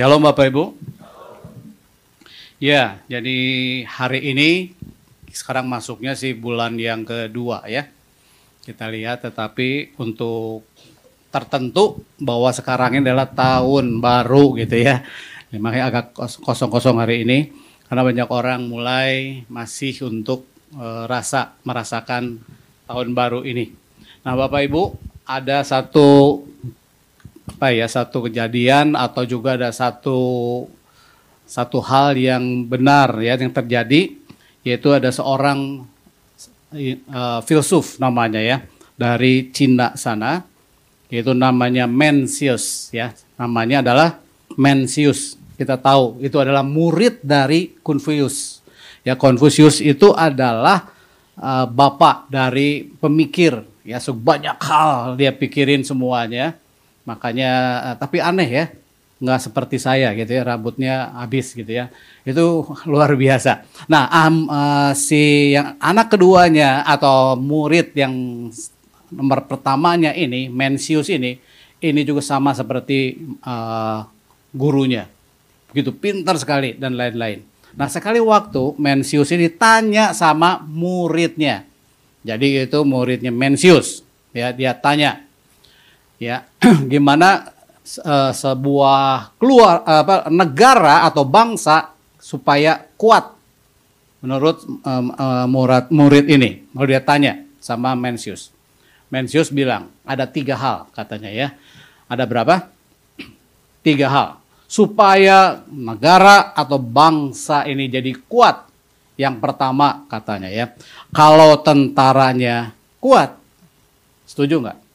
Shalom Bapak Ibu. Ya, jadi hari ini sekarang masuknya sih bulan yang kedua ya. Kita lihat tetapi untuk tertentu bahwa sekarang ini adalah tahun baru gitu ya. Makanya agak kosong-kosong hari ini karena banyak orang mulai masih untuk e, rasa merasakan tahun baru ini. Nah, Bapak Ibu, ada satu apa ya, satu kejadian atau juga ada satu satu hal yang benar ya yang terjadi yaitu ada seorang uh, filsuf namanya ya dari Cina sana yaitu namanya Mencius ya. Namanya adalah Mencius. Kita tahu itu adalah murid dari Confucius. Ya Confucius itu adalah uh, bapak dari pemikir. Ya sebanyak hal dia pikirin semuanya makanya uh, tapi aneh ya nggak seperti saya gitu ya rambutnya habis gitu ya. Itu luar biasa. Nah um, uh, si yang anak keduanya atau murid yang nomor pertamanya ini Mencius ini ini juga sama seperti uh, gurunya. Begitu pintar sekali dan lain-lain. Nah sekali waktu Mencius ini tanya sama muridnya. Jadi itu muridnya Mencius. Ya dia tanya ya gimana uh, sebuah keluar apa negara atau bangsa supaya kuat menurut um, uh, murid murid ini. Mau dia tanya sama Mencius. Mencius bilang ada tiga hal katanya ya. Ada berapa? Tiga hal supaya negara atau bangsa ini jadi kuat. Yang pertama katanya ya, kalau tentaranya kuat, setuju nggak?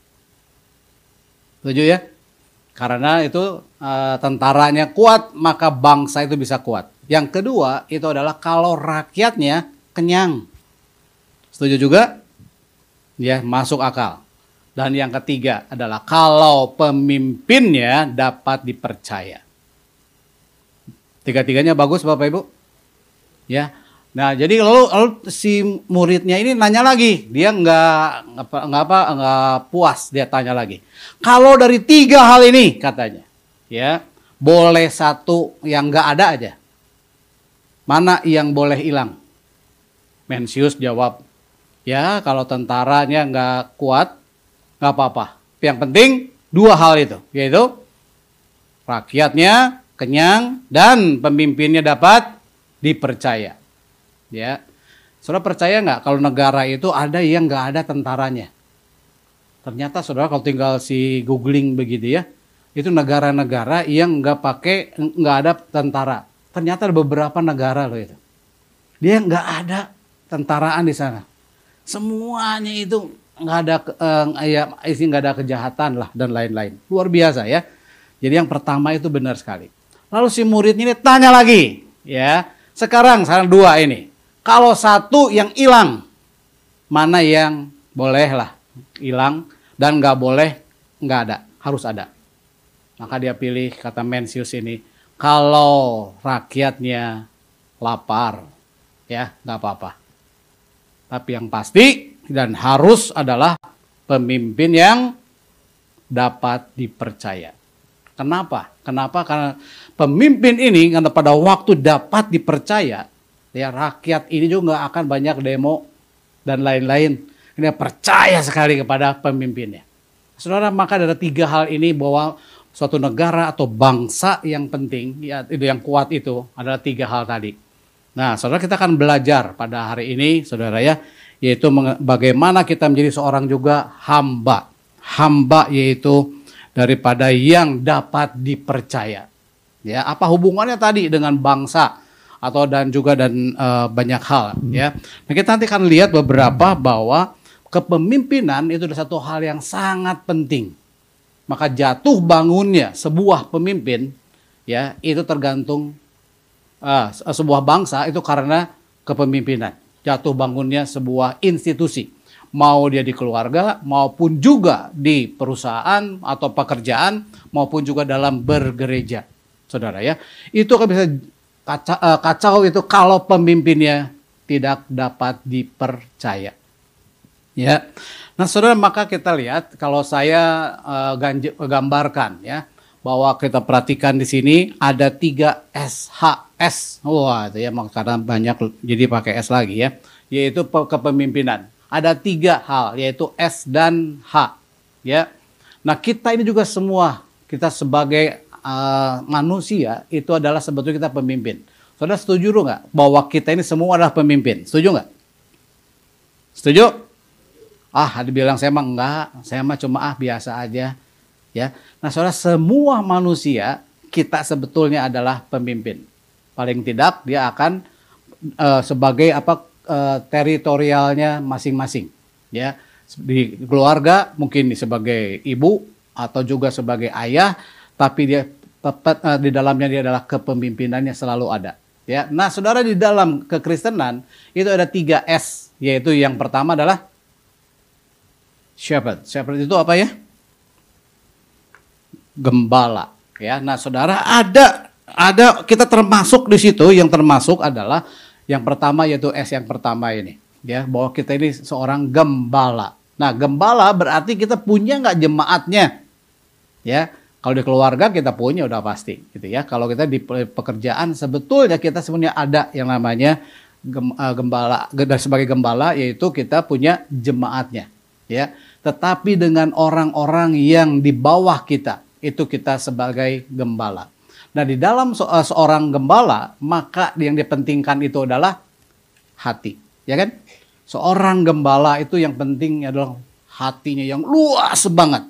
Setuju ya? Karena itu uh, tentaranya kuat, maka bangsa itu bisa kuat. Yang kedua itu adalah kalau rakyatnya kenyang. Setuju juga? Ya, masuk akal. Dan yang ketiga adalah kalau pemimpinnya dapat dipercaya. Tiga-tiganya bagus Bapak Ibu? Ya, Nah, jadi lalu, lalu si muridnya ini nanya lagi, dia nggak nggak apa nggak puas, dia tanya lagi. Kalau dari tiga hal ini katanya, ya boleh satu yang nggak ada aja. Mana yang boleh hilang? Mencius jawab, ya kalau tentaranya nggak kuat, nggak apa-apa. Yang penting dua hal itu, yaitu rakyatnya kenyang dan pemimpinnya dapat dipercaya. Ya, saudara percaya nggak kalau negara itu ada yang nggak ada tentaranya? Ternyata saudara kalau tinggal si googling begitu ya, itu negara-negara yang nggak pakai nggak ada tentara. Ternyata ada beberapa negara loh itu. Dia nggak ada tentaraan di sana. Semuanya itu nggak ada eh, ya isi nggak ada kejahatan lah dan lain-lain. Luar biasa ya. Jadi yang pertama itu benar sekali. Lalu si muridnya ini tanya lagi, ya. Sekarang saran dua ini. Kalau satu yang hilang, mana yang boleh lah hilang dan nggak boleh nggak ada, harus ada. Maka dia pilih kata Mencius ini, kalau rakyatnya lapar, ya nggak apa-apa. Tapi yang pasti dan harus adalah pemimpin yang dapat dipercaya. Kenapa? Kenapa? Karena pemimpin ini karena pada waktu dapat dipercaya, ya rakyat ini juga akan banyak demo dan lain-lain. Ini percaya sekali kepada pemimpinnya. Saudara, maka ada tiga hal ini bahwa suatu negara atau bangsa yang penting, ya itu yang kuat itu adalah tiga hal tadi. Nah, saudara kita akan belajar pada hari ini, saudara ya, yaitu bagaimana kita menjadi seorang juga hamba. Hamba yaitu daripada yang dapat dipercaya. Ya, apa hubungannya tadi dengan bangsa? Atau dan juga dan uh, banyak hal ya. Nah, kita nanti akan lihat beberapa bahwa kepemimpinan itu adalah satu hal yang sangat penting. Maka jatuh bangunnya sebuah pemimpin ya itu tergantung uh, sebuah bangsa itu karena kepemimpinan. Jatuh bangunnya sebuah institusi mau dia di keluarga maupun juga di perusahaan atau pekerjaan maupun juga dalam bergereja. Saudara ya. Itu akan bisa kacau, uh, kacau itu kalau pemimpinnya tidak dapat dipercaya. Ya. Nah, Saudara, maka kita lihat kalau saya uh, gambarkan ya bahwa kita perhatikan di sini ada tiga SHS. Wah, itu ya karena banyak jadi pakai S lagi ya, yaitu kepemimpinan. Ada tiga hal yaitu S dan H. Ya. Nah, kita ini juga semua kita sebagai uh, manusia itu adalah sebetulnya kita pemimpin. Saudara setuju nggak bahwa kita ini semua adalah pemimpin? Setuju nggak? Setuju? Ah, dibilang saya mah enggak, saya mah cuma ah biasa aja. Ya. Nah, Saudara, semua manusia kita sebetulnya adalah pemimpin. Paling tidak dia akan uh, sebagai apa uh, teritorialnya masing-masing, ya. Di keluarga mungkin sebagai ibu atau juga sebagai ayah, tapi dia tepat uh, di dalamnya dia adalah kepemimpinannya selalu ada. Ya, nah saudara di dalam kekristenan itu ada tiga S, yaitu yang pertama adalah shepherd. Shepherd itu apa ya? gembala ya. Nah, Saudara ada ada kita termasuk di situ yang termasuk adalah yang pertama yaitu S yang pertama ini ya bahwa kita ini seorang gembala. Nah, gembala berarti kita punya nggak jemaatnya? Ya, kalau di keluarga kita punya udah pasti gitu ya. Kalau kita di pekerjaan sebetulnya kita sebenarnya ada yang namanya eh, gembala dan sebagai gembala yaitu kita punya jemaatnya ya. Tetapi dengan orang-orang yang di bawah kita itu kita sebagai gembala. Nah di dalam eh, seorang gembala maka yang dipentingkan itu adalah hati, ya kan? Seorang gembala itu yang penting adalah hatinya yang luas banget,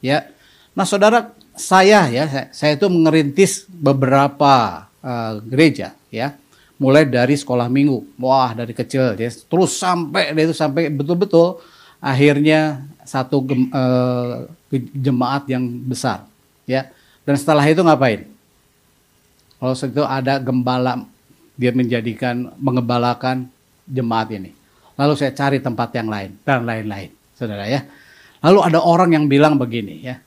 ya. Nah saudara saya ya saya, itu mengerintis beberapa uh, gereja ya. Mulai dari sekolah minggu. Wah dari kecil ya terus sampai itu sampai betul-betul akhirnya satu gem, uh, jemaat yang besar ya. Dan setelah itu ngapain? Kalau itu ada gembala dia menjadikan mengembalakan jemaat ini. Lalu saya cari tempat yang lain dan lain-lain saudara ya. Lalu ada orang yang bilang begini ya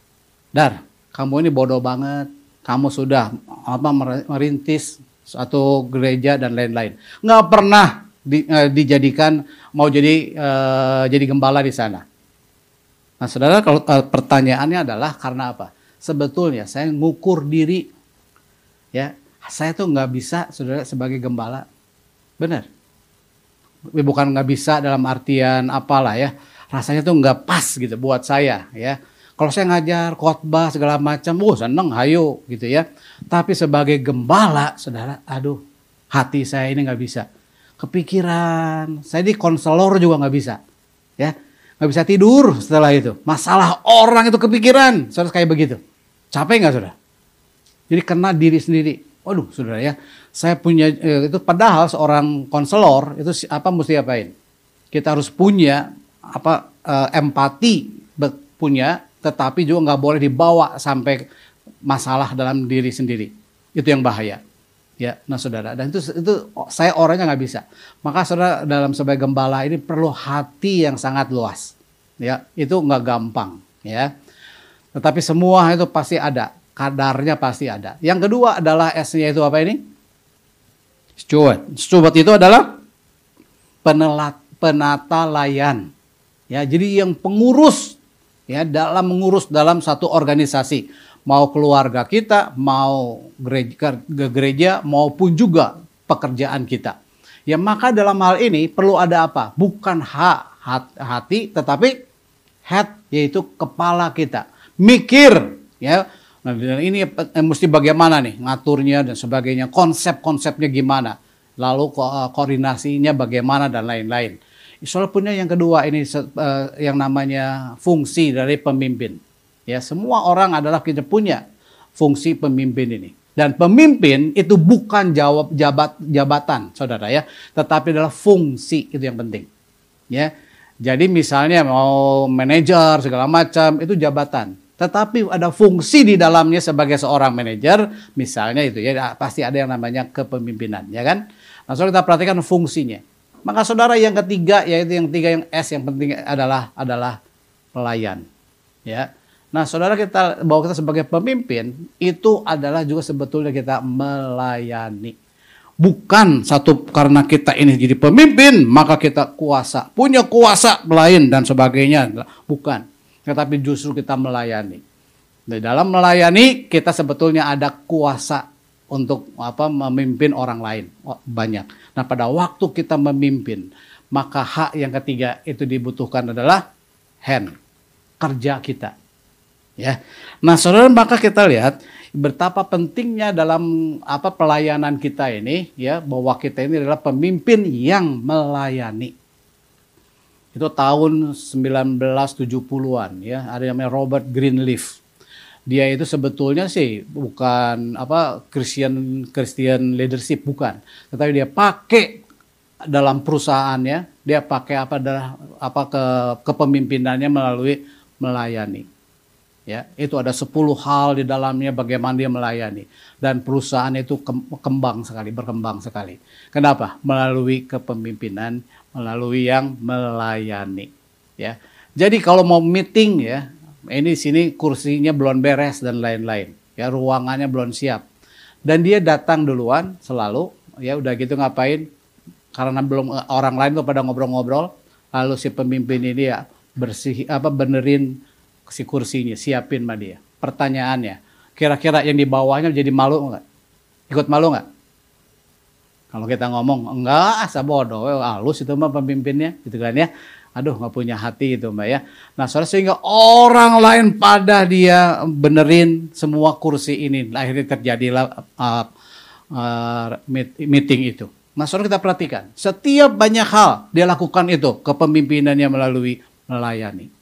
dar kamu ini bodoh banget kamu sudah apa merintis satu gereja dan lain-lain nggak pernah di, uh, dijadikan mau jadi uh, jadi gembala di sana Nah, saudara, kalau uh, pertanyaannya adalah karena apa? Sebetulnya saya ngukur diri, ya, saya tuh nggak bisa, saudara, sebagai gembala, benar. Bukan nggak bisa dalam artian apalah ya, rasanya tuh nggak pas gitu buat saya, ya. Kalau saya ngajar khotbah segala macam, oh seneng, hayo gitu ya. Tapi sebagai gembala, saudara, aduh, hati saya ini nggak bisa. Kepikiran, saya di konselor juga nggak bisa, ya nggak bisa tidur setelah itu. Masalah orang itu kepikiran, saudara kayak begitu. Capek nggak saudara? Jadi kena diri sendiri. Waduh, saudara ya, saya punya eh, itu padahal seorang konselor itu apa mesti apain? Kita harus punya apa eh, empati punya, tetapi juga nggak boleh dibawa sampai masalah dalam diri sendiri. Itu yang bahaya. Ya, nah saudara, dan itu itu saya orangnya nggak bisa. Maka saudara dalam sebagai gembala ini perlu hati yang sangat luas. Ya, itu nggak gampang. Ya, tetapi semua itu pasti ada, kadarnya pasti ada. Yang kedua adalah S-nya itu apa ini? Steward. Steward itu adalah penelat, penata layan. Ya, jadi yang pengurus ya dalam mengurus dalam satu organisasi mau keluarga kita, mau gereja, gereja maupun juga pekerjaan kita. Ya maka dalam hal ini perlu ada apa? Bukan ha, hati, tetapi head yaitu kepala kita. Mikir ya. Nah, ini eh, mesti bagaimana nih ngaturnya dan sebagainya, konsep-konsepnya gimana, lalu ko eh, koordinasinya bagaimana dan lain-lain. Soal punya yang kedua ini uh, yang namanya fungsi dari pemimpin. Ya, semua orang adalah kita punya fungsi pemimpin ini. Dan pemimpin itu bukan jawab jabat jabatan, saudara ya, tetapi adalah fungsi itu yang penting. Ya, jadi misalnya mau manajer segala macam itu jabatan, tetapi ada fungsi di dalamnya sebagai seorang manajer, misalnya itu ya pasti ada yang namanya kepemimpinan, ya kan? Nah, kita perhatikan fungsinya. Maka saudara yang ketiga yaitu yang tiga yang S yang penting adalah adalah pelayan, ya. Nah, saudara kita bahwa kita sebagai pemimpin itu adalah juga sebetulnya kita melayani. Bukan satu karena kita ini jadi pemimpin maka kita kuasa, punya kuasa lain dan sebagainya. Bukan. Tetapi justru kita melayani. Di dalam melayani kita sebetulnya ada kuasa untuk apa memimpin orang lain oh, banyak. Nah pada waktu kita memimpin maka hak yang ketiga itu dibutuhkan adalah hand kerja kita. Ya. Nah saudara maka kita lihat betapa pentingnya dalam apa pelayanan kita ini ya bahwa kita ini adalah pemimpin yang melayani. Itu tahun 1970-an ya, ada yang namanya Robert Greenleaf dia itu sebetulnya sih bukan apa Christian Christian leadership bukan, tetapi dia pakai dalam perusahaannya dia pakai apa adalah apa ke kepemimpinannya melalui melayani. Ya, itu ada 10 hal di dalamnya bagaimana dia melayani dan perusahaan itu kembang sekali, berkembang sekali. Kenapa? Melalui kepemimpinan, melalui yang melayani, ya. Jadi kalau mau meeting ya, ini sini kursinya belum beres dan lain-lain. Ya ruangannya belum siap. Dan dia datang duluan selalu, ya udah gitu ngapain? Karena belum orang lain tuh pada ngobrol-ngobrol, lalu si pemimpin ini ya bersih apa benerin si kursinya, siapin sama dia. Pertanyaannya, kira-kira yang di bawahnya jadi malu nggak? Ikut malu nggak? Kalau kita ngomong enggak, asa bodoh, halus itu mah pemimpinnya, gitu kan ya aduh nggak punya hati itu mbak ya. Nah saudara sehingga orang lain pada dia benerin semua kursi ini, akhirnya terjadilah uh, uh, meeting itu. Nah saudara kita perhatikan, setiap banyak hal dia lakukan itu kepemimpinannya melalui melayani.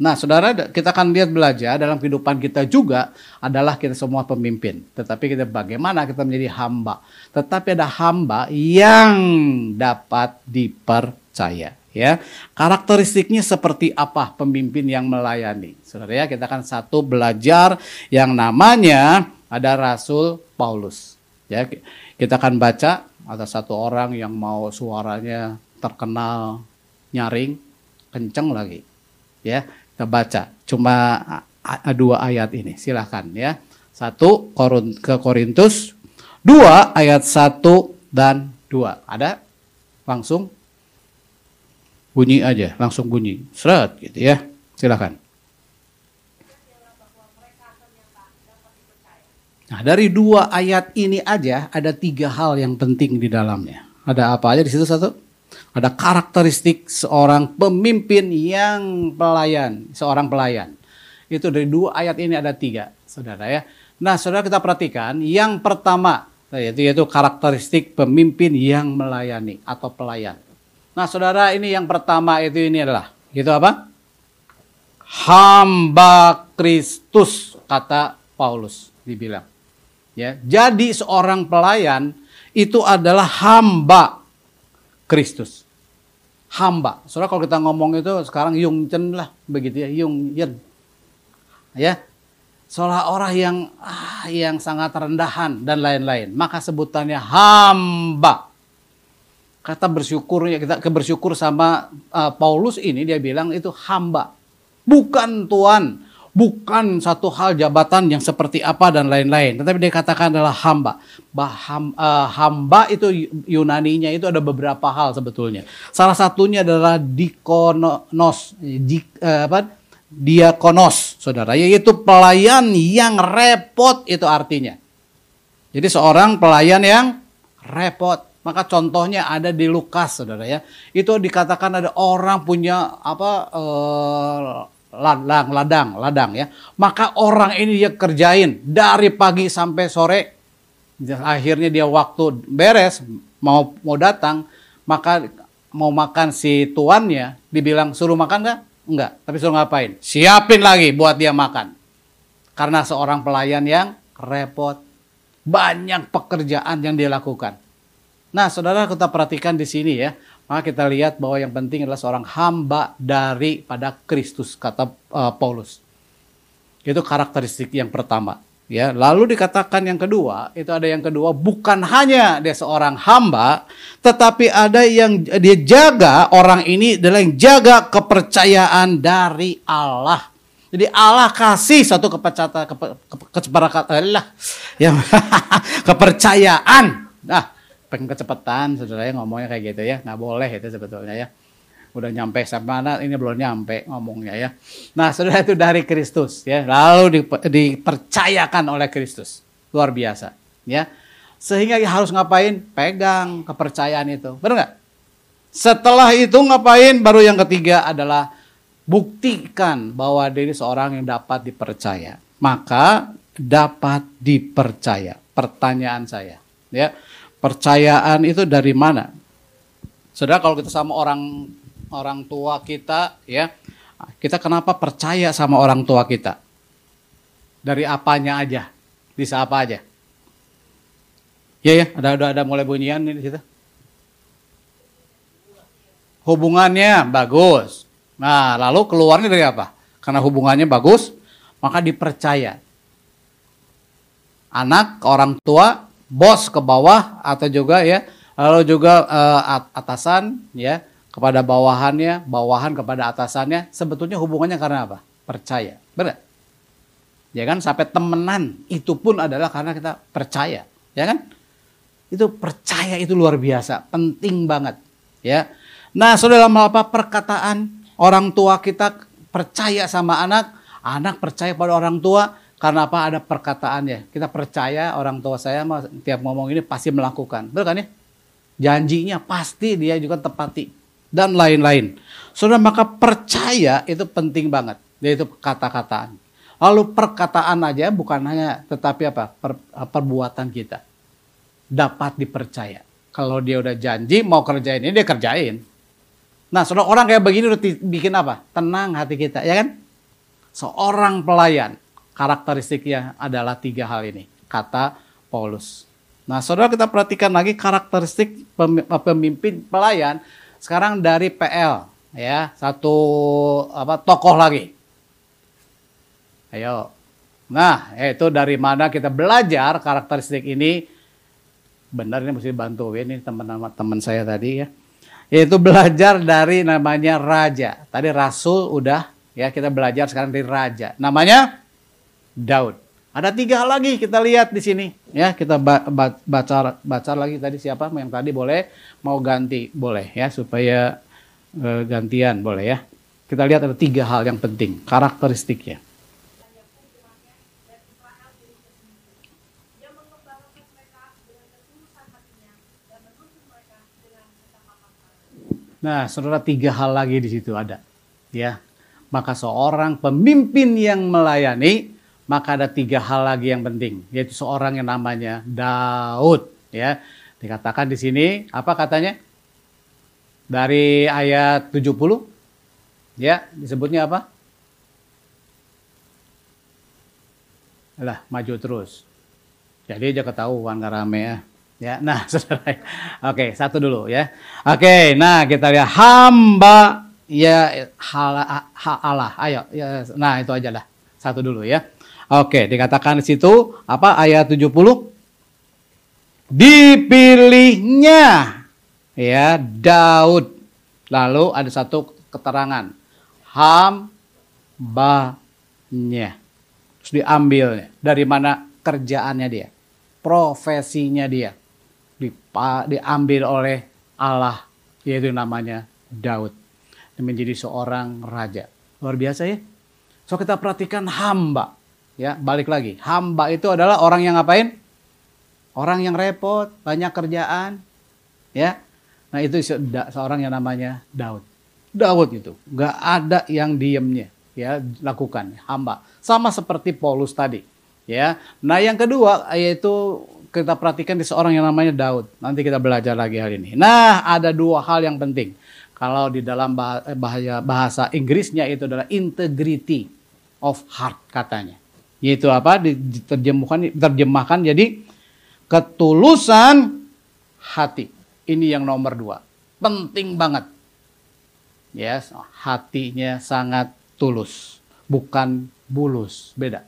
Nah, saudara, kita akan lihat belajar dalam kehidupan kita juga adalah kita semua pemimpin. Tetapi kita bagaimana kita menjadi hamba. Tetapi ada hamba yang dapat dipercaya ya karakteristiknya seperti apa pemimpin yang melayani? Saudara ya kita akan satu belajar yang namanya ada Rasul Paulus. Ya kita akan baca ada satu orang yang mau suaranya terkenal nyaring kenceng lagi. Ya kita baca. Cuma dua ayat ini silahkan ya. Satu ke Korintus. Dua ayat satu dan dua. Ada? Langsung bunyi aja, langsung bunyi. Seret gitu ya. Silakan. Nah, dari dua ayat ini aja ada tiga hal yang penting di dalamnya. Ada apa aja di situ satu? Ada karakteristik seorang pemimpin yang pelayan, seorang pelayan. Itu dari dua ayat ini ada tiga, saudara ya. Nah, saudara kita perhatikan, yang pertama yaitu, yaitu karakteristik pemimpin yang melayani atau pelayan. Nah saudara ini yang pertama itu ini adalah gitu apa? Hamba Kristus kata Paulus dibilang. Ya, jadi seorang pelayan itu adalah hamba Kristus. Hamba. Saudara kalau kita ngomong itu sekarang Yung Chen lah begitu ya, Yung Yen. Ya. Seolah orang yang ah, yang sangat rendahan dan lain-lain. Maka sebutannya hamba kata bersyukur ya kita bersyukur sama uh, Paulus ini dia bilang itu hamba. Bukan tuan bukan satu hal jabatan yang seperti apa dan lain-lain. Tetapi dia katakan adalah hamba. Baham, uh, hamba itu Yunaninya itu ada beberapa hal sebetulnya. Salah satunya adalah dikonos di, uh, apa? Diakonos saudara. Yaitu pelayan yang repot itu artinya. Jadi seorang pelayan yang repot maka contohnya ada di Lukas, saudara ya. Itu dikatakan ada orang punya apa eh, ladang, ladang, ladang ya. Maka orang ini dia kerjain dari pagi sampai sore. Akhirnya dia waktu beres mau mau datang, maka mau makan si tuannya, dibilang suruh makan nggak? Enggak, tapi suruh ngapain? Siapin lagi buat dia makan. Karena seorang pelayan yang repot. Banyak pekerjaan yang dia lakukan. Nah, saudara kita perhatikan di sini ya. Maka kita lihat bahwa yang penting adalah seorang hamba daripada Kristus kata uh, Paulus. Itu karakteristik yang pertama. Ya, lalu dikatakan yang kedua, itu ada yang kedua, bukan hanya dia seorang hamba, tetapi ada yang dia jaga orang ini adalah yang jaga kepercayaan dari Allah. Jadi Allah kasih satu kepercayaan, kepercayaan, ya, kepercayaan. Nah, kecepatan saudara ya ngomongnya kayak gitu ya nggak boleh itu sebetulnya ya udah nyampe sampai mana ini belum nyampe ngomongnya ya. Nah, saudara itu dari Kristus ya, lalu dipercayakan oleh Kristus. Luar biasa ya. Sehingga harus ngapain? Pegang kepercayaan itu. Benar nggak? Setelah itu ngapain? Baru yang ketiga adalah buktikan bahwa diri seorang yang dapat dipercaya. Maka dapat dipercaya. Pertanyaan saya, ya. Percayaan itu dari mana? Saudara kalau kita sama orang orang tua kita ya, kita kenapa percaya sama orang tua kita? Dari apanya aja? Bisa apa aja? Ya ya, ada ada ada mulai bunyian di situ. Hubungannya bagus. Nah, lalu keluarnya dari apa? Karena hubungannya bagus, maka dipercaya. Anak, orang tua, bos ke bawah atau juga ya, lalu juga uh, atasan ya, kepada bawahannya, bawahan kepada atasannya, sebetulnya hubungannya karena apa? Percaya. Benar? Ya kan sampai temenan itu pun adalah karena kita percaya, ya kan? Itu percaya itu luar biasa, penting banget, ya. Nah, saudara apa perkataan orang tua kita percaya sama anak, anak percaya pada orang tua karena apa? Ada perkataannya. Kita percaya orang tua saya tiap ngomong ini pasti melakukan. Betul kan ya? Janjinya pasti dia juga tepati dan lain-lain. Saudara maka percaya itu penting banget, yaitu kata-kataan. Lalu perkataan aja bukan hanya tetapi apa? Per, perbuatan kita dapat dipercaya. Kalau dia udah janji mau kerjain ini dia kerjain. Nah, saudara orang kayak begini udah bikin apa? Tenang hati kita, ya kan? Seorang pelayan karakteristiknya adalah tiga hal ini, kata Paulus. Nah, saudara kita perhatikan lagi karakteristik pemimpin pelayan sekarang dari PL ya, satu apa tokoh lagi. Ayo. Nah, itu dari mana kita belajar karakteristik ini? Benar ini mesti bantu ini teman-teman teman saya tadi ya. Yaitu belajar dari namanya raja. Tadi rasul udah ya kita belajar sekarang dari raja. Namanya Daud. Ada tiga hal lagi kita lihat di sini ya kita baca baca lagi tadi siapa yang tadi boleh mau ganti boleh ya supaya e, gantian boleh ya kita lihat ada tiga hal yang penting karakteristiknya Nah, saudara tiga hal lagi di situ ada, ya. Maka seorang pemimpin yang melayani maka ada tiga hal lagi yang penting, yaitu seorang yang namanya Daud. Ya, dikatakan di sini apa katanya? Dari ayat 70, ya disebutnya apa? Lah, maju terus. Jadi aja ketahuan gak rame ya. Ya, nah, saudara. Oke, satu dulu ya. Oke, nah kita lihat hamba ya hal Allah. Ayo, ya, nah itu aja lah. Satu dulu ya. Oke, dikatakan di situ apa ayat 70? Dipilihnya ya Daud. Lalu ada satu keterangan hambanya. Terus diambilnya dari mana kerjaannya dia, profesinya dia diambil oleh Allah yaitu namanya Daud menjadi seorang raja. Luar biasa ya. So kita perhatikan hamba. Ya, balik lagi. Hamba itu adalah orang yang ngapain? Orang yang repot, banyak kerjaan. Ya. Nah, itu seorang yang namanya Daud. Daud itu nggak ada yang diemnya ya lakukan hamba sama seperti Paulus tadi ya nah yang kedua yaitu kita perhatikan di seorang yang namanya Daud nanti kita belajar lagi hal ini nah ada dua hal yang penting kalau di dalam bahasa, bahasa Inggrisnya itu adalah integrity of heart katanya yaitu apa? Diterjemahkan terjemahkan jadi ketulusan hati. Ini yang nomor dua. Penting banget. Ya yes, hatinya sangat tulus bukan bulus. Beda.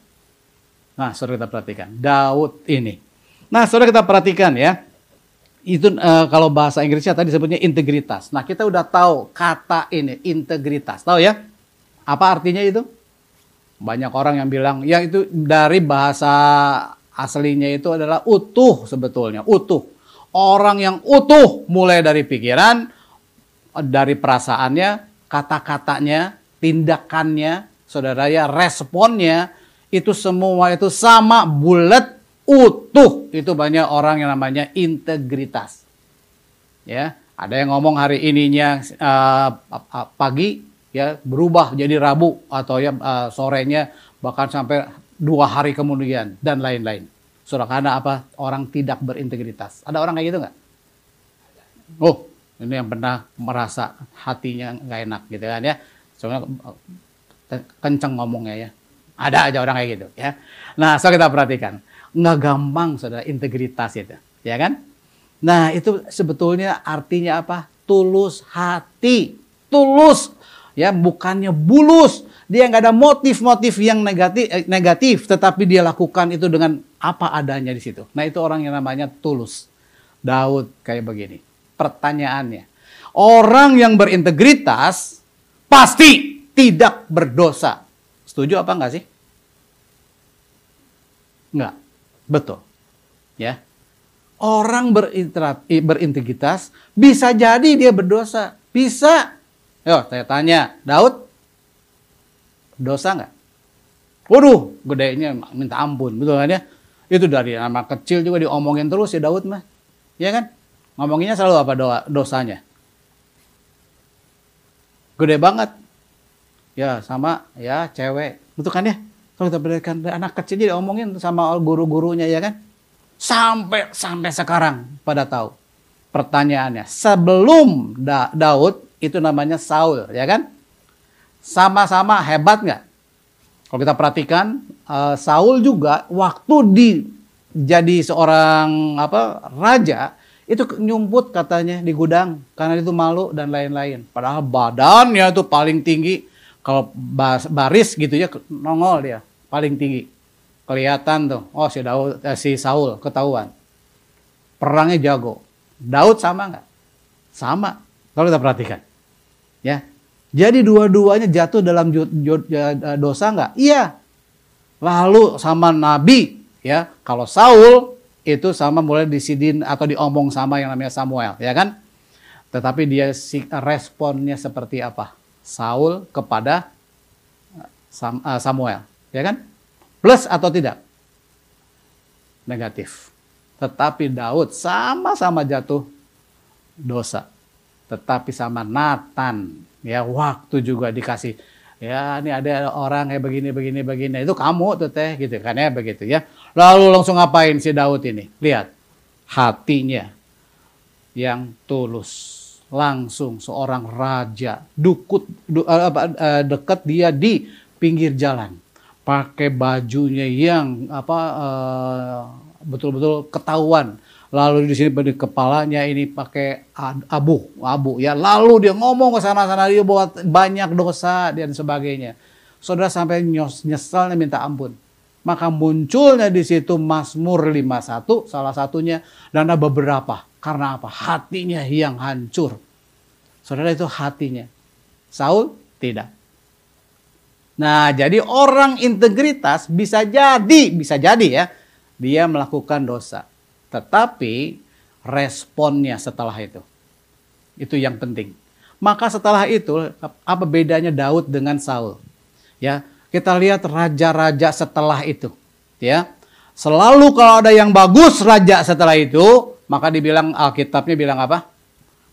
Nah saudara kita perhatikan. Daud ini. Nah saudara kita perhatikan ya. Itu uh, kalau bahasa Inggrisnya tadi disebutnya integritas. Nah kita udah tahu kata ini integritas. Tahu ya? Apa artinya itu banyak orang yang bilang, ya itu dari bahasa aslinya itu adalah utuh sebetulnya, utuh. Orang yang utuh mulai dari pikiran, dari perasaannya, kata-katanya, tindakannya, saudara ya, responnya itu semua itu sama bulat utuh. Itu banyak orang yang namanya integritas. Ya, ada yang ngomong hari ininya uh, pagi ya berubah jadi Rabu atau ya uh, sorenya bahkan sampai dua hari kemudian dan lain-lain. Surah karena apa? Orang tidak berintegritas. Ada orang kayak gitu nggak? Oh, ini yang pernah merasa hatinya nggak enak gitu kan ya. Soalnya kenceng ngomongnya ya. Ada aja orang kayak gitu ya. Nah, so kita perhatikan. Nggak gampang saudara integritas itu. Ya kan? Nah, itu sebetulnya artinya apa? Tulus hati. Tulus. Ya, bukannya bulus. Dia nggak ada motif-motif yang negatif, eh, negatif, tetapi dia lakukan itu dengan apa adanya di situ. Nah, itu orang yang namanya tulus. Daud kayak begini pertanyaannya. Orang yang berintegritas pasti tidak berdosa. Setuju apa enggak sih? Enggak. Betul. Ya. Orang berintegritas bisa jadi dia berdosa. Bisa. Yo, saya tanya, Daud dosa enggak? Waduh, gedenya minta ampun, betul kan ya? Itu dari nama kecil juga diomongin terus ya Daud mah. Ya kan? Ngomonginnya selalu apa doa, dosanya? Gede banget. Ya sama ya cewek. Betul kan ya? Kalau kita berikan anak kecil jadi omongin sama guru-gurunya ya kan? Sampai sampai sekarang pada tahu. Pertanyaannya, sebelum da Daud itu namanya Saul, ya kan? Sama-sama hebat nggak? Kalau kita perhatikan, uh, Saul juga waktu di jadi seorang apa raja, itu nyumput katanya di gudang karena itu malu dan lain-lain. Padahal badannya itu paling tinggi. Kalau baris gitu ya nongol dia paling tinggi. Kelihatan tuh, oh si Daud, eh, si Saul ketahuan. Perangnya jago. Daud sama nggak? Sama. Kalau kita perhatikan, ya. Jadi dua-duanya jatuh dalam dosa nggak? Iya. Lalu sama Nabi, ya. Kalau Saul itu sama mulai disidin atau diomong sama yang namanya Samuel, ya kan? Tetapi dia responnya seperti apa? Saul kepada eh, Samuel, ya kan? Plus atau tidak? Negatif. Tetapi Daud sama-sama jatuh dosa. Tetapi sama Nathan, ya waktu juga dikasih. Ya ini ada orang kayak begini begini begini. Itu kamu tuh teh gitu kan ya begitu ya. Lalu langsung ngapain si Daud ini? Lihat hatinya yang tulus. Langsung seorang raja dukut du, uh, uh, dekat dia di pinggir jalan. Pakai bajunya yang apa betul-betul uh, ketahuan lalu di sini di kepalanya ini pakai abu abu. Ya lalu dia ngomong ke sana sana dia buat banyak dosa dan sebagainya. Saudara sampai nyesalnya minta ampun. Maka munculnya di situ Mazmur 51 salah satunya dan ada beberapa. Karena apa? Hatinya yang hancur. Saudara itu hatinya. Saul? Tidak. Nah jadi orang integritas bisa jadi bisa jadi ya dia melakukan dosa tetapi responnya setelah itu. Itu yang penting. Maka setelah itu apa bedanya Daud dengan Saul? Ya, kita lihat raja-raja setelah itu, ya. Selalu kalau ada yang bagus raja setelah itu, maka dibilang Alkitabnya bilang apa?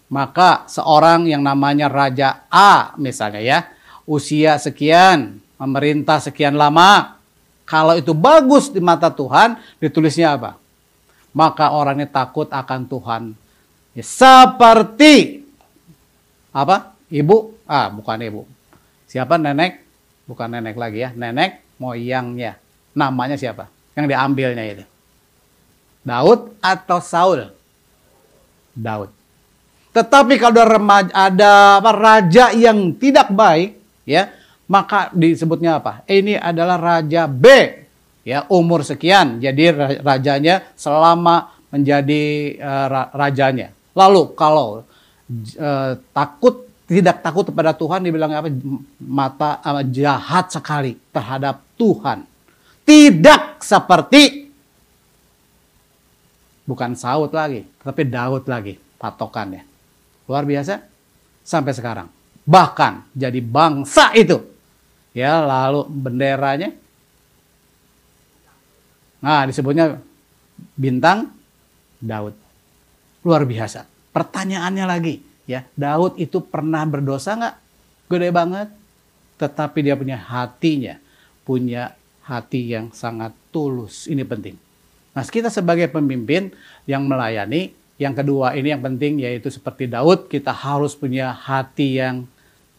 Maka seorang yang namanya Raja A misalnya ya, usia sekian, memerintah sekian lama, kalau itu bagus di mata Tuhan, ditulisnya apa? Maka orang ini takut akan Tuhan. Ya, seperti apa? Ibu? Ah, bukan ibu. Siapa nenek? Bukan nenek lagi ya, nenek moyangnya. Namanya siapa? Yang diambilnya itu. Daud atau Saul? Daud. Tetapi kalau ada remaja, ada apa, raja yang tidak baik, ya, maka disebutnya apa? Ini adalah raja B ya umur sekian jadi rajanya selama menjadi uh, rajanya. Lalu kalau uh, takut tidak takut kepada Tuhan dibilang apa mata uh, jahat sekali terhadap Tuhan. Tidak seperti bukan Saud lagi, tapi Daud lagi patokannya. Luar biasa. sampai sekarang. Bahkan jadi bangsa itu. Ya, lalu benderanya Nah, disebutnya bintang Daud. Luar biasa. Pertanyaannya lagi, ya, Daud itu pernah berdosa nggak? Gede banget. Tetapi dia punya hatinya, punya hati yang sangat tulus. Ini penting. Nah, kita sebagai pemimpin yang melayani, yang kedua ini yang penting yaitu seperti Daud, kita harus punya hati yang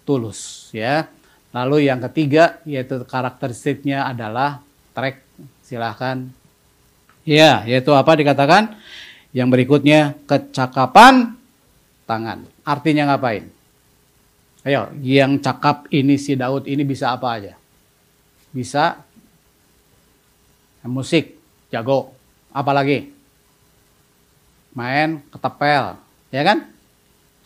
tulus, ya. Lalu yang ketiga yaitu karakteristiknya adalah track Silahkan. Ya, yaitu apa dikatakan? Yang berikutnya kecakapan tangan. Artinya ngapain? Ayo, yang cakap ini si Daud ini bisa apa aja? Bisa musik, jago. Apalagi? Main ketepel, ya kan?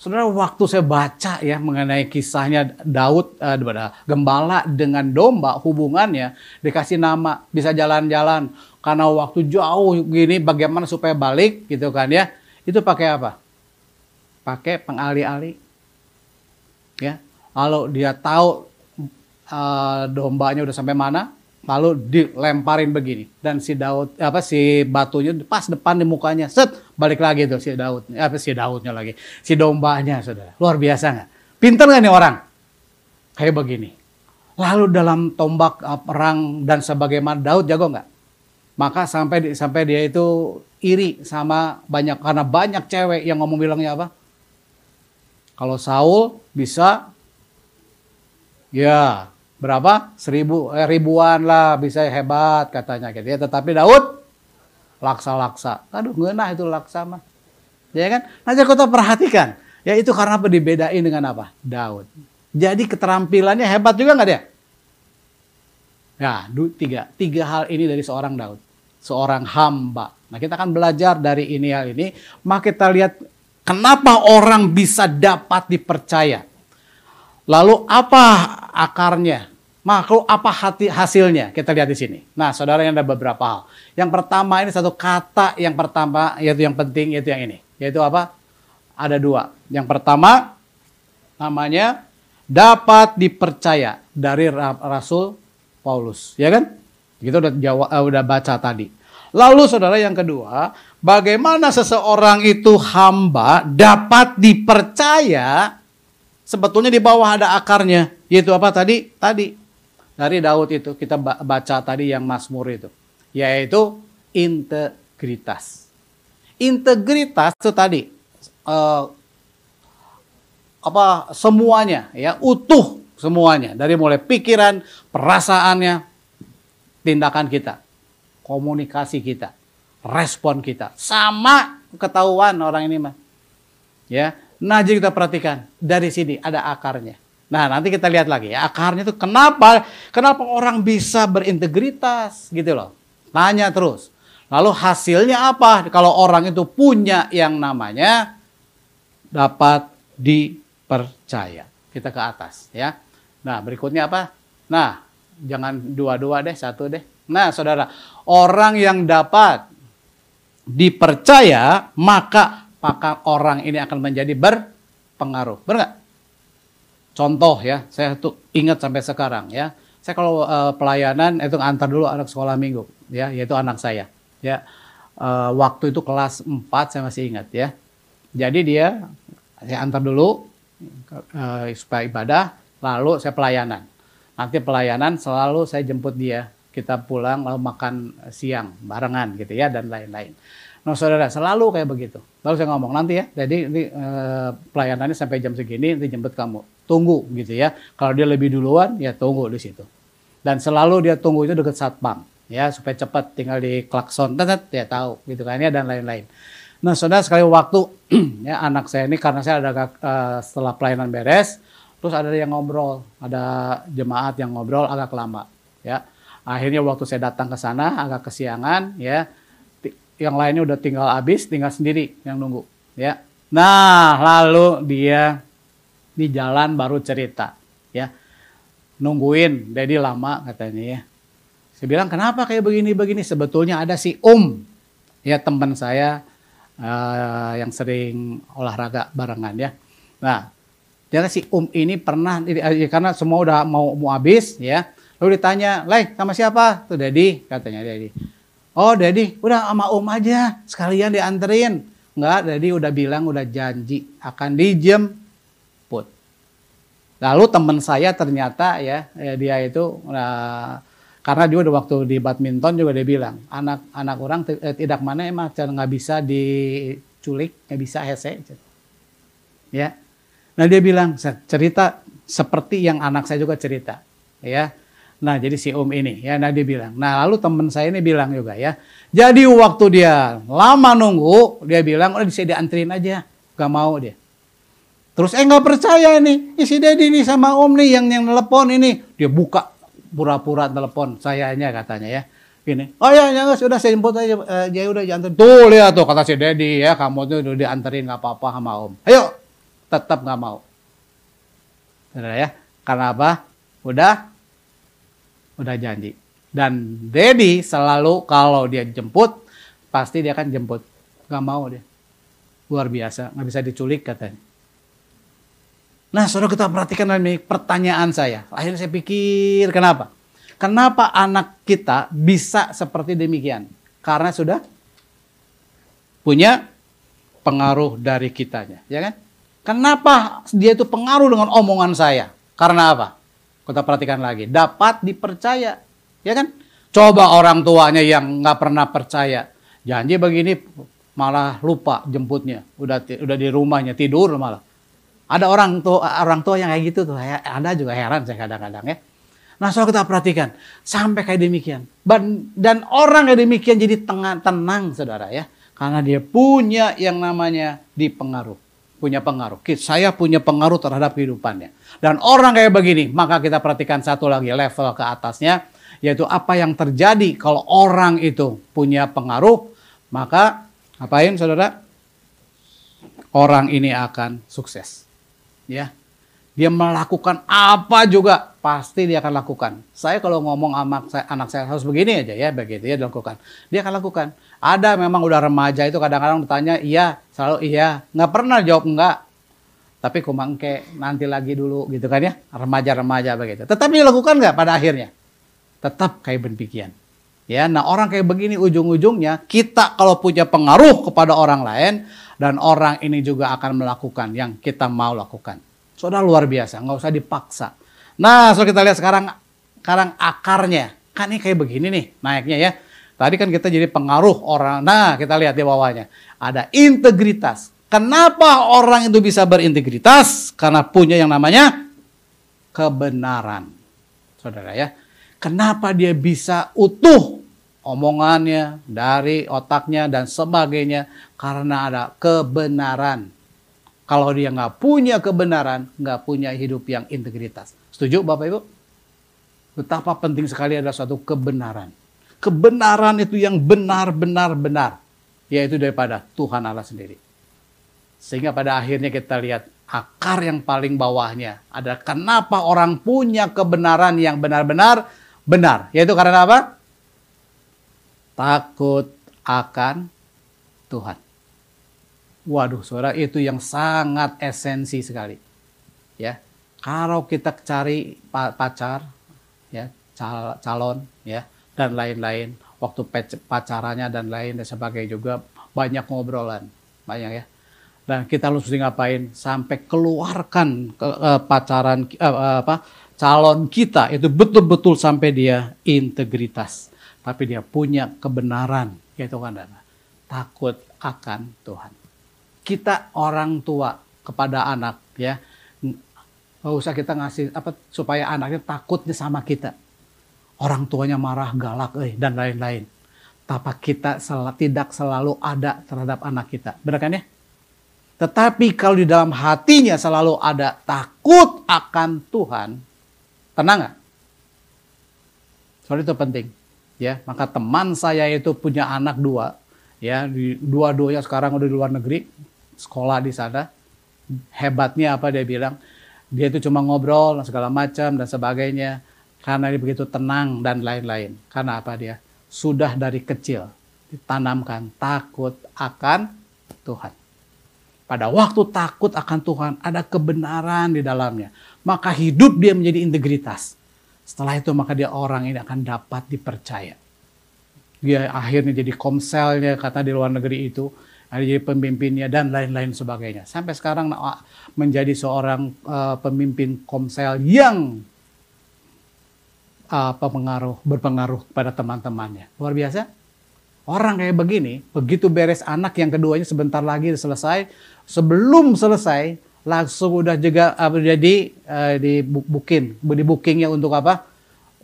Saudara, waktu saya baca ya mengenai kisahnya Daud, uh, gembala dengan domba, hubungannya dikasih nama, bisa jalan-jalan. Karena waktu jauh gini, bagaimana supaya balik gitu kan ya. Itu pakai apa? Pakai pengali-ali. Ya, kalau dia tahu uh, dombanya udah sampai mana, lalu dilemparin begini dan si Daud apa si batunya pas depan di mukanya set balik lagi tuh si Daud apa si Daudnya lagi. Si dombanya saudara. Luar biasa nggak? Pinter nggak nih orang? Kayak begini. Lalu dalam tombak uh, perang dan sebagaimana Daud jago nggak? Maka sampai sampai dia itu iri sama banyak karena banyak cewek yang ngomong bilangnya apa? Kalau Saul bisa ya berapa? Seribu, eh, ribuan lah bisa hebat katanya. Gitu ya. Tetapi Daud laksa-laksa. Aduh ngenah itu laksa mah. Ya kan? Nanti kita perhatikan. Ya itu karena apa dibedain dengan apa? Daud. Jadi keterampilannya hebat juga nggak dia? Ya, tiga. Tiga hal ini dari seorang Daud. Seorang hamba. Nah kita akan belajar dari ini hal ini. Maka kita lihat kenapa orang bisa dapat dipercaya. Lalu apa akarnya? Makhluk apa hati hasilnya? Kita lihat di sini. Nah, saudara yang ada beberapa hal. Yang pertama ini satu kata yang pertama yaitu yang penting yaitu yang ini. Yaitu apa? Ada dua. Yang pertama namanya dapat dipercaya dari Rasul Paulus, ya kan? Kita udah jawab, uh, udah baca tadi. Lalu saudara yang kedua, bagaimana seseorang itu hamba dapat dipercaya sebetulnya di bawah ada akarnya, yaitu apa tadi? Tadi dari Daud itu kita baca tadi yang Mazmur itu, yaitu integritas. Integritas itu tadi uh, apa semuanya ya utuh semuanya dari mulai pikiran, perasaannya, tindakan kita, komunikasi kita, respon kita sama ketahuan orang ini mah. Ya, nah jadi kita perhatikan dari sini ada akarnya. Nah, nanti kita lihat lagi ya, akarnya itu kenapa kenapa orang bisa berintegritas gitu loh. Tanya terus. Lalu hasilnya apa? Kalau orang itu punya yang namanya dapat dipercaya. Kita ke atas ya. Nah, berikutnya apa? Nah, jangan dua-dua deh, satu deh. Nah, Saudara, orang yang dapat dipercaya, maka maka orang ini akan menjadi berpengaruh. Benar Contoh ya, saya tuh ingat sampai sekarang ya. Saya kalau uh, pelayanan itu antar dulu anak sekolah minggu ya, yaitu anak saya. Ya. Uh, waktu itu kelas 4 saya masih ingat ya. Jadi dia saya antar dulu uh, supaya ibadah, lalu saya pelayanan. Nanti pelayanan selalu saya jemput dia. Kita pulang lalu makan siang barengan gitu ya dan lain-lain. Nah saudara selalu kayak begitu. Lalu saya ngomong nanti ya, jadi ini uh, pelayanannya sampai jam segini nanti jemput kamu tunggu gitu ya. Kalau dia lebih duluan ya tunggu di situ. Dan selalu dia tunggu itu dekat satpam ya supaya cepat tinggal di klakson tetet ya tahu gitu kan ya dan lain-lain. Nah saudara sekali waktu ya anak saya ini karena saya ada uh, setelah pelayanan beres terus ada yang ngobrol ada jemaat yang ngobrol agak lama ya akhirnya waktu saya datang ke sana agak kesiangan ya yang lainnya udah tinggal habis tinggal sendiri yang nunggu ya nah lalu dia di jalan baru cerita ya nungguin jadi lama katanya ya saya bilang kenapa kayak begini begini sebetulnya ada si Om ya teman saya uh, yang sering olahraga barengan ya nah kan si Um ini pernah ya, karena semua udah mau mau habis ya. Lalu ditanya, "Lai, sama siapa?" Tuh Dedi, katanya Dedi. Oh, Dedi, udah sama Om aja, sekalian dianterin. Enggak, Dedi udah bilang udah janji akan dijemput. Lalu teman saya ternyata ya, ya dia itu uh, karena udah waktu di badminton juga dia bilang anak anak orang eh, tidak mana emang nggak bisa diculik nggak bisa hese ya Nah dia bilang cerita seperti yang anak saya juga cerita, ya. Nah jadi si Om ini, ya. Nah dia bilang. Nah lalu teman saya ini bilang juga ya. Jadi waktu dia lama nunggu, dia bilang udah bisa dianterin aja, gak mau dia. Terus eh nggak percaya nih, ya, si Dedi nih sama Om nih yang yang telepon ini, dia buka pura-pura telepon sayanya katanya ya gini, oh ya, ya sudah saya jemput aja, eh, ya udah dianterin. Tuh lihat tuh kata si Dedi ya, kamu tuh udah dianterin nggak apa-apa sama Om. Ayo tetap nggak mau. Saudara ya, karena apa? Udah, udah janji. Dan Dedi selalu kalau dia jemput, pasti dia akan jemput. Gak mau dia. Luar biasa, nggak bisa diculik katanya. Nah, saudara kita perhatikan ini pertanyaan saya. Akhirnya saya pikir, kenapa? Kenapa anak kita bisa seperti demikian? Karena sudah punya pengaruh dari kitanya, ya kan? Kenapa dia itu pengaruh dengan omongan saya? Karena apa? Kita perhatikan lagi. Dapat dipercaya. Ya kan? Coba orang tuanya yang nggak pernah percaya. Janji begini malah lupa jemputnya. Udah udah di rumahnya tidur malah. Ada orang tua orang tua yang kayak gitu tuh. Anda juga heran saya kadang-kadang ya. Nah, soal kita perhatikan sampai kayak demikian. Dan orang kayak demikian jadi tenang, tenang saudara ya. Karena dia punya yang namanya dipengaruh punya pengaruh. Saya punya pengaruh terhadap kehidupannya. Dan orang kayak begini, maka kita perhatikan satu lagi level ke atasnya, yaitu apa yang terjadi kalau orang itu punya pengaruh, maka apain saudara? Orang ini akan sukses. Ya, dia melakukan apa juga pasti dia akan lakukan. Saya kalau ngomong anak saya, anak saya harus begini aja ya, begitu ya dilakukan. Dia akan lakukan. Ada memang udah remaja itu kadang-kadang bertanya iya, selalu iya, nggak pernah jawab enggak. Tapi kumangke nanti lagi dulu gitu kan ya, remaja-remaja begitu. Tetap dilakukan nggak pada akhirnya? Tetap kayak demikian. Ya, nah orang kayak begini ujung-ujungnya kita kalau punya pengaruh kepada orang lain dan orang ini juga akan melakukan yang kita mau lakukan. Sudah luar biasa, nggak usah dipaksa. Nah, so kita lihat sekarang sekarang akarnya. Kan ini kayak begini nih naiknya ya. Tadi kan kita jadi pengaruh orang. Nah, kita lihat di bawahnya. Ada integritas. Kenapa orang itu bisa berintegritas? Karena punya yang namanya kebenaran. Saudara ya. Kenapa dia bisa utuh omongannya dari otaknya dan sebagainya? Karena ada kebenaran. Kalau dia nggak punya kebenaran, nggak punya hidup yang integritas. Setuju Bapak Ibu? Betapa penting sekali ada suatu kebenaran. Kebenaran itu yang benar-benar benar. Yaitu daripada Tuhan Allah sendiri. Sehingga pada akhirnya kita lihat akar yang paling bawahnya adalah kenapa orang punya kebenaran yang benar-benar benar. Yaitu karena apa? Takut akan Tuhan. Waduh, saudara, itu yang sangat esensi sekali. Ya, kalau kita cari pacar, ya, calon, ya, dan lain-lain, waktu pacarannya dan lain dan sebagainya juga banyak ngobrolan, banyak ya. Dan kita harus ngapain? Sampai keluarkan ke, uh, pacaran uh, apa calon kita. Itu betul-betul sampai dia integritas, tapi dia punya kebenaran, yaitu kan takut akan Tuhan. Kita orang tua kepada anak ya nggak usah kita ngasih apa supaya anaknya takutnya sama kita. Orang tuanya marah galak eh, dan lain-lain. Tapi kita sel tidak selalu ada terhadap anak kita. Benar kan ya? Tetapi kalau di dalam hatinya selalu ada takut akan Tuhan tenang nggak? Soal itu penting ya. Maka teman saya itu punya anak dua ya. Dua-duanya sekarang udah di luar negeri sekolah di sana. Hebatnya apa dia bilang? Dia itu cuma ngobrol segala macam dan sebagainya. Karena dia begitu tenang dan lain-lain. Karena apa dia? Sudah dari kecil ditanamkan takut akan Tuhan. Pada waktu takut akan Tuhan, ada kebenaran di dalamnya. Maka hidup dia menjadi integritas. Setelah itu maka dia orang ini akan dapat dipercaya. Dia akhirnya jadi komselnya kata di luar negeri itu, jadi pemimpinnya dan lain-lain sebagainya. Sampai sekarang menjadi seorang uh, pemimpin komsel yang uh, pengaruh berpengaruh pada teman-temannya. Luar biasa. Orang kayak begini, begitu beres anak yang keduanya sebentar lagi selesai, sebelum selesai langsung udah juga uh, jadi uh, dibukin, di bookingnya untuk apa?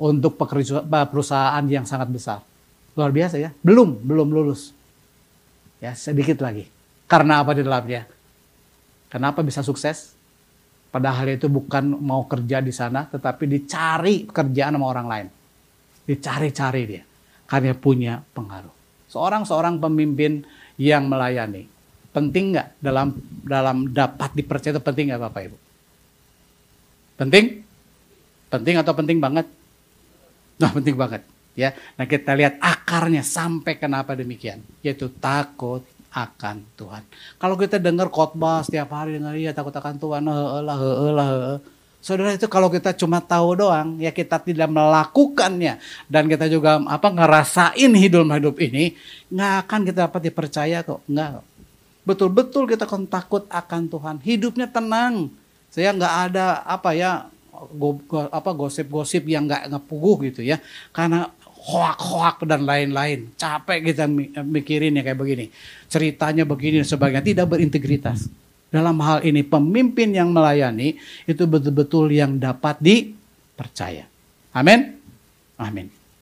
Untuk perusahaan yang sangat besar. Luar biasa ya. Belum, belum lulus. Ya, sedikit lagi. Karena apa di dalamnya? Kenapa bisa sukses? Padahal itu bukan mau kerja di sana, tetapi dicari pekerjaan sama orang lain. Dicari-cari dia. Karena punya pengaruh seorang-seorang pemimpin yang melayani. Penting nggak dalam dalam dapat dipercaya itu penting nggak Bapak Ibu? Penting? Penting atau penting banget? Nah penting banget ya. Nah kita lihat akarnya sampai kenapa demikian, yaitu takut akan Tuhan. Kalau kita dengar khotbah setiap hari dengar ya takut akan Tuhan, heeh heeh heeh Saudara itu kalau kita cuma tahu doang, ya kita tidak melakukannya dan kita juga apa ngerasain hidup hidup ini, nggak akan kita dapat dipercaya kok, nggak. Betul-betul kita akan takut akan Tuhan, hidupnya tenang. Saya nggak ada apa ya apa gosip-gosip yang nggak ngepuguh gitu ya, karena hoak-hoak dan lain-lain. Capek kita mikirin ya kayak begini. Ceritanya begini dan sebagainya, tidak berintegritas. Dalam hal ini pemimpin yang melayani itu betul-betul yang dapat dipercaya. Amin. Amin.